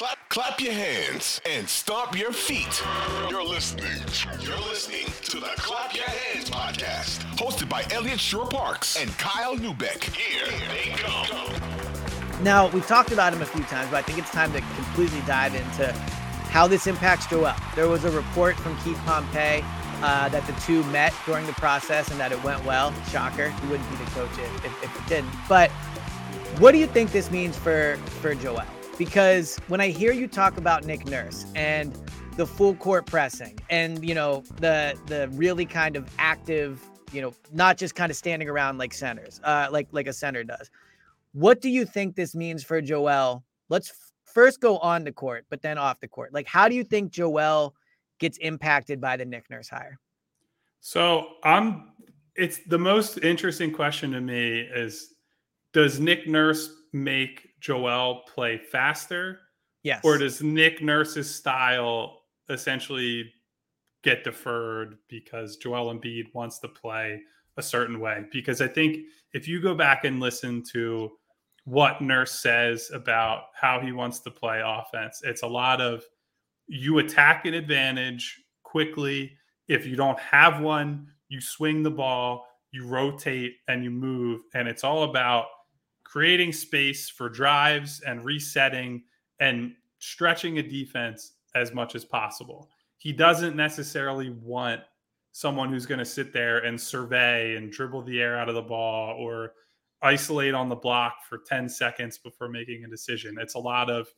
Clap, clap, your hands and stomp your feet. You're listening. You're listening to the Clap Your Hands podcast, hosted by Eliot Shorr-Parks and Kyle Neubeck. Here they come. Now, we've talked about him a few times, but I think it's time to completely dive into how this impacts Joel. There was a report from Keith Pompey uh, that the two met during the process and that it went well. Shocker. He wouldn't be the coach if, if, if it didn't. But what do you think this means for, for Joel? Because when I hear you talk about Nick Nurse and the full court pressing and you know the the really kind of active, you know, not just kind of standing around like centers, uh, like like a center does. What do you think this means for Joel? Let's f- first go on the court, but then off the court. Like, how do you think Joel gets impacted by the Nick Nurse hire? So I'm. It's the most interesting question to me is, does Nick Nurse make Joel play faster? Yes. Or does Nick Nurse's style essentially get deferred because Joel Embiid wants to play a certain way? Because I think if you go back and listen to what Nurse says about how he wants to play offense, it's a lot of you attack an advantage quickly. If you don't have one, you swing the ball, you rotate, and you move. And it's all about creating space for drives and resetting and stretching a defense as much as possible. He doesn't necessarily want someone who's going to sit there and survey and dribble the air out of the ball or isolate on the block for 10 seconds before making a decision. It's a lot of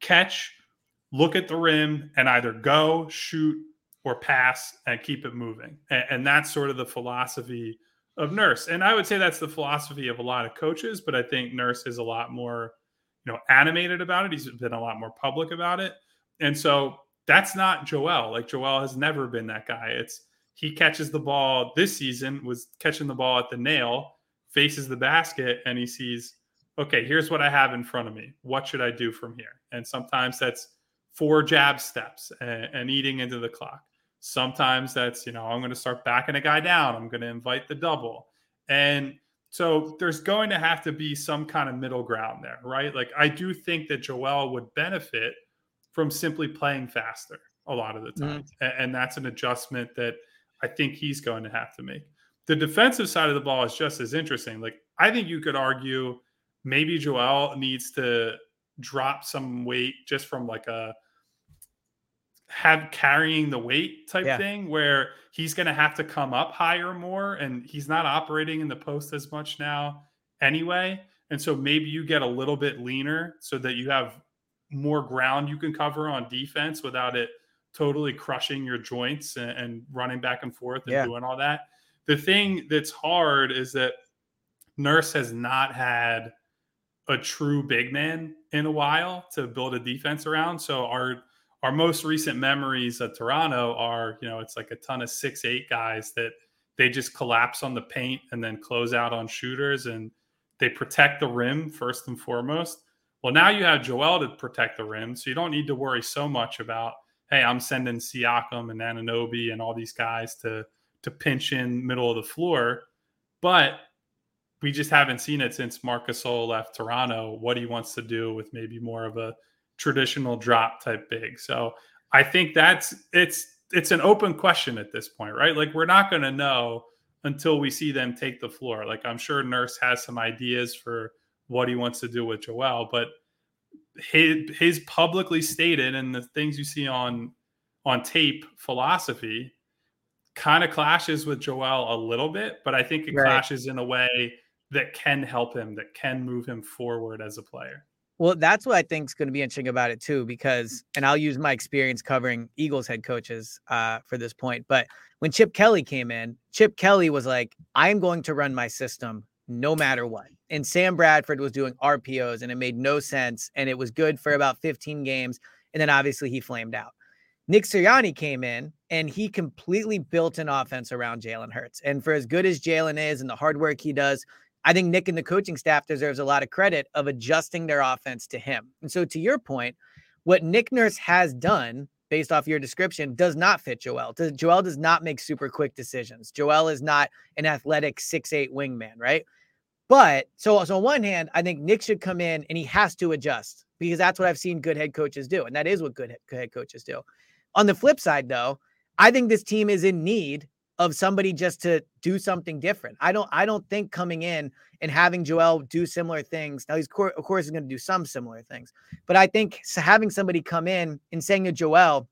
catch, look at the rim, and either go, shoot, or pass and keep it moving. And, and that's sort of the philosophy of Nurse. And I would say that's the philosophy of a lot of coaches, but I think Nurse is a lot more, you know, animated about it. He's been a lot more public about it. And so that's not Joel. Like Joel has never been that guy. It's he catches the ball this season was catching the ball at the nail, faces the basket and he sees, okay, here's what I have in front of me. What should I do from here? And sometimes that's four jab steps and, and eating into the clock. Sometimes that's, you know, I'm going to start backing a guy down. I'm going to invite the double. And so there's going to have to be some kind of middle ground there, right? Like I do think that Joel would benefit from simply playing faster a lot of the time. Mm-hmm. And that's an adjustment that I think he's going to have to make. The defensive side of the ball is just as interesting. Like I think you could argue maybe Joel needs to drop some weight just from like a have carrying the weight type yeah. thing where he's going to have to come up higher more and he's not operating in the post as much now anyway and so maybe you get a little bit leaner so that you have more ground you can cover on defense without it totally crushing your joints and, and running back and forth and yeah. doing all that the thing that's hard is that nurse has not had a true big man in a while to build a defense around so our our most recent memories of Toronto are, you know, it's like a ton of six eight guys that they just collapse on the paint and then close out on shooters and they protect the rim first and foremost. Well, now you have Joel to protect the rim, so you don't need to worry so much about, hey, I'm sending Siakam and Anunoby and all these guys to to pinch in middle of the floor. But we just haven't seen it since Marcus Gasol left Toronto. What he wants to do with maybe more of a traditional drop type big. So I think that's it's it's an open question at this point, right? Like we're not going to know until we see them take the floor. Like I'm sure Nurse has some ideas for what he wants to do with Joel, but his his publicly stated and the things you see on on tape philosophy kind of clashes with Joel a little bit, but I think it right. clashes in a way that can help him, that can move him forward as a player. Well, that's what I think is going to be interesting about it too, because, and I'll use my experience covering Eagles head coaches uh, for this point. But when Chip Kelly came in, Chip Kelly was like, "I'm going to run my system no matter what," and Sam Bradford was doing RPOs and it made no sense. And it was good for about 15 games. And then obviously he flamed out. Nick Sirianni came in and he completely built an offense around Jalen Hurts. And for as good as Jalen is and the hard work he does, I think Nick and the coaching staff deserves a lot of credit of adjusting their offense to him. And so, to your point, what Nick Nurse has done, based off your description, does not fit Joel. Joel does not make super quick decisions. Joel is not an athletic six eight wingman, right? But so, so on one hand, I think Nick should come in and he has to adjust because that's what I've seen good head coaches do, and that is what good head coaches do. On the flip side, though, I think this team is in need of somebody just to do something different. I don't I don't think coming in and having Joel do similar things. Now he's of course he's going to do some similar things, but I think having somebody come in and saying to Joel,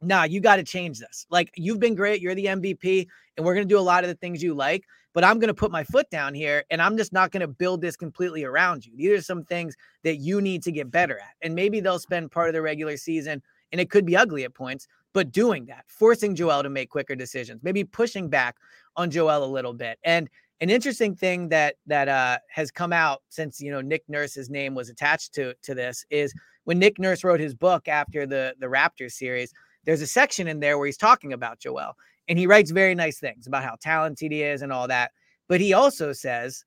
"Nah, you got to change this. Like you've been great, you're the MVP, and we're going to do a lot of the things you like, but I'm going to put my foot down here and I'm just not going to build this completely around you. These are some things that you need to get better at. And maybe they'll spend part of the regular season and it could be ugly at points, but doing that, forcing Joel to make quicker decisions, maybe pushing back on Joel a little bit. And an interesting thing that that uh, has come out since you know Nick Nurse's name was attached to to this is when Nick Nurse wrote his book after the the Raptors series. There's a section in there where he's talking about Joel, and he writes very nice things about how talented he is and all that. But he also says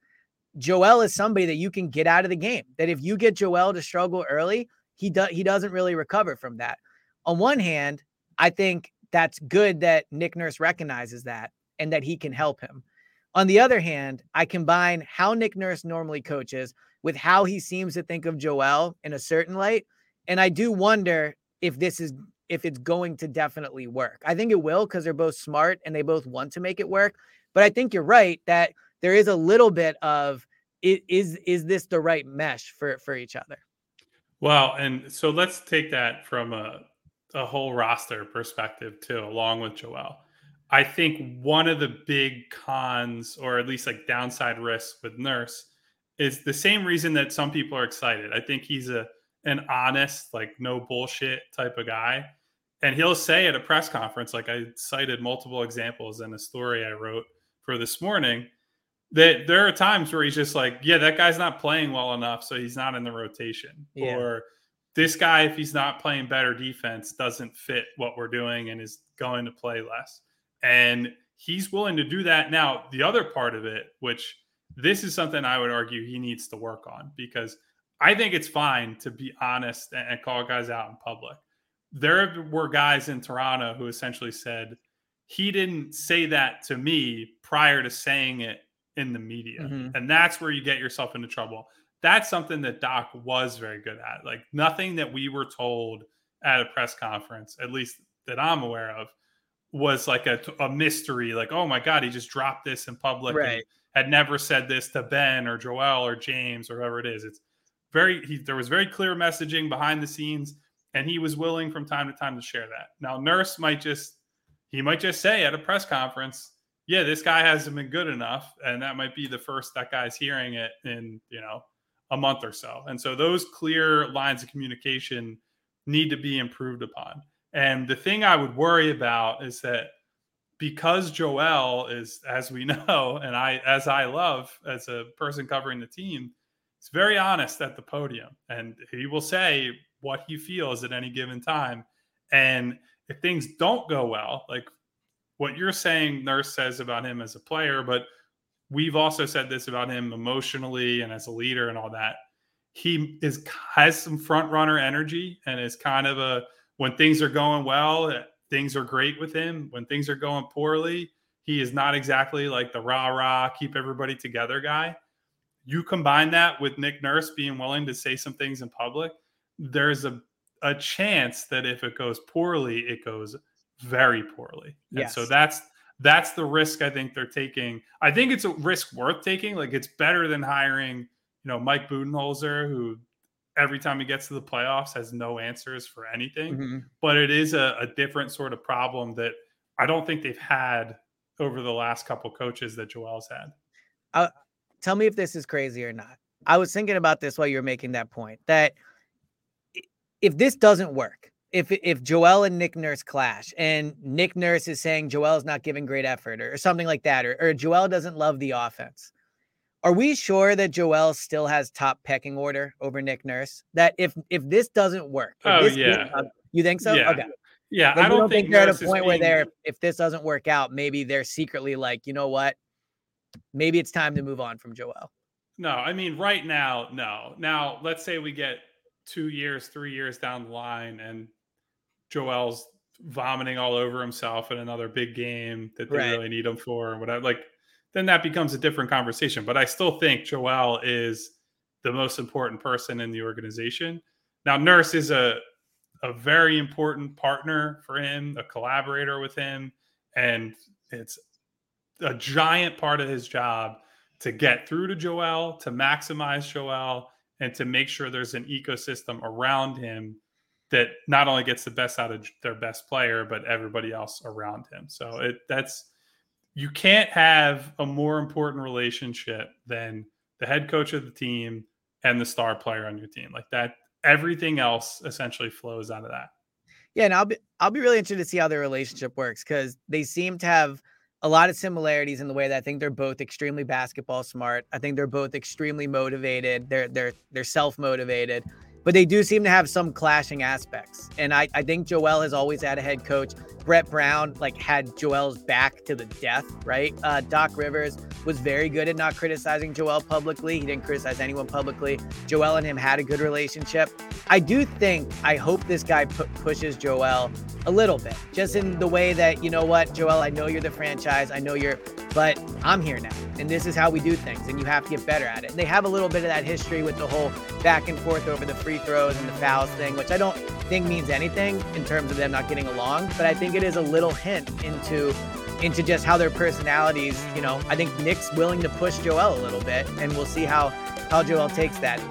Joel is somebody that you can get out of the game. That if you get Joel to struggle early, he does he doesn't really recover from that. On one hand, I think that's good that Nick Nurse recognizes that and that he can help him. On the other hand, I combine how Nick Nurse normally coaches with how he seems to think of Joel in a certain light. And I do wonder if this is if it's going to definitely work. I think it will because they're both smart and they both want to make it work. But I think you're right that there is a little bit of is is this the right mesh for for each other? Well, and so let's take that from a a whole roster perspective too, along with Joel. I think one of the big cons, or at least like downside risks with Nurse, is the same reason that some people are excited. I think he's a an honest, like no bullshit type of guy. And he'll say at a press conference, like I cited multiple examples in a story I wrote for this morning, that there are times where he's just like, yeah, that guy's not playing well enough, so he's not in the rotation. Yeah. Or this guy, if he's not playing better defense, doesn't fit what we're doing and is going to play less. And he's willing to do that. Now, the other part of it, which this is something I would argue he needs to work on because I think it's fine to be honest and call guys out in public. There were guys in Toronto who essentially said, he didn't say that to me prior to saying it in the media. Mm-hmm. And that's where you get yourself into trouble that's something that Doc was very good at. Like nothing that we were told at a press conference, at least that I'm aware of, was like a, a mystery. Like, oh my God, he just dropped this in public. Right. had never said this to Ben or Joel or James or whoever it is. It's very, he, there was very clear messaging behind the scenes, and he was willing from time to time to share that. Now, Nurse might just, he might just say at a press conference, yeah, this guy hasn't been good enough. And that might be the first that guy's hearing it in, you know, a month or so. And so those clear lines of communication need to be improved upon. And the thing I would worry about is that because Joel is, as we know, and I, as I love as a person covering the team, he's very honest at the podium and he will say what he feels at any given time. And if things don't go well, like what you're saying, Nurse says about him as a player, but we've also said this about him emotionally and as a leader and all that. He is has some front runner energy and is kind of a when things are going well, eh, things are great with him. When things are going poorly, he is not exactly like the rah rah keep everybody together guy. You combine that with Nick Nurse being willing to say some things in public, there's a a chance that if it goes poorly, it goes very poorly. And so that's that's the risk I think they're taking. I think it's a risk worth taking. Like it's better than hiring, you know, Mike Budenholzer, who every time he gets to the playoffs has no answers for anything. Mm-hmm. But it is a, a, different sort of problem that I don't think they've had over the last couple coaches that Joel's had. Uh, tell me if this is crazy or not. I was thinking about this while you were making that point that if this doesn't work, if if Joel and Nick Nurse clash and Nick Nurse is saying Joel's not giving great effort or, or something like that, or, or Joel doesn't love the offense, Are we sure that Joel still has top pecking order over Nick Nurse? That if if this doesn't work, oh this, yeah, you think so? Yeah. Okay. Yeah, like, I don't, don't think, think, they're at a point where they're if this doesn't work out, maybe they're secretly like, you know what? Maybe it's time to move on from Joel. No, I mean right now, no. Now let's say we get two years, three years down the line, and Joel's vomiting all over himself in another big game that they Right. really need him for, or whatever. Like, then that becomes a different conversation. But I still think Joel is the most important person in the organization. Now, Nurse is a a very important partner for him, a collaborator with him, and it's a giant part of his job to get through to Joel, to maximize Joel, and to make sure there's an ecosystem around him that not only gets the best out of their best player, but everybody else around him. So it that's you can't have a more important relationship than the head coach of the team and the star player on your team. Like that, everything else essentially flows out of that. Yeah, and I'll be I'll be really interested to see how their relationship works because they seem to have a lot of similarities in the way that I think they're both extremely basketball smart. I think they're both extremely motivated. They're they're they're self motivated, but they do seem to have some clashing aspects. And I I think Joel has always had a head coach. Brett Brown like had Joel's back to the death, right? Uh, Doc Rivers was very good at not criticizing Joel publicly. He didn't criticize anyone publicly. Joel and him had a good relationship. I do think, I hope this guy pu- pushes Joel a little bit, just in the way that, you know what, Joel, I know you're the franchise. I know you're, but I'm here now. And this is how we do things. And you have to get better at it. And they have a little bit of that history with the whole back and forth over the free throws and the fouls thing, which I don't think means anything in terms of them not getting along. But I think it is a little hint into into just how their personalities, you know, I think Nick's willing to push Joel a little bit, and we'll see how how Joel takes that.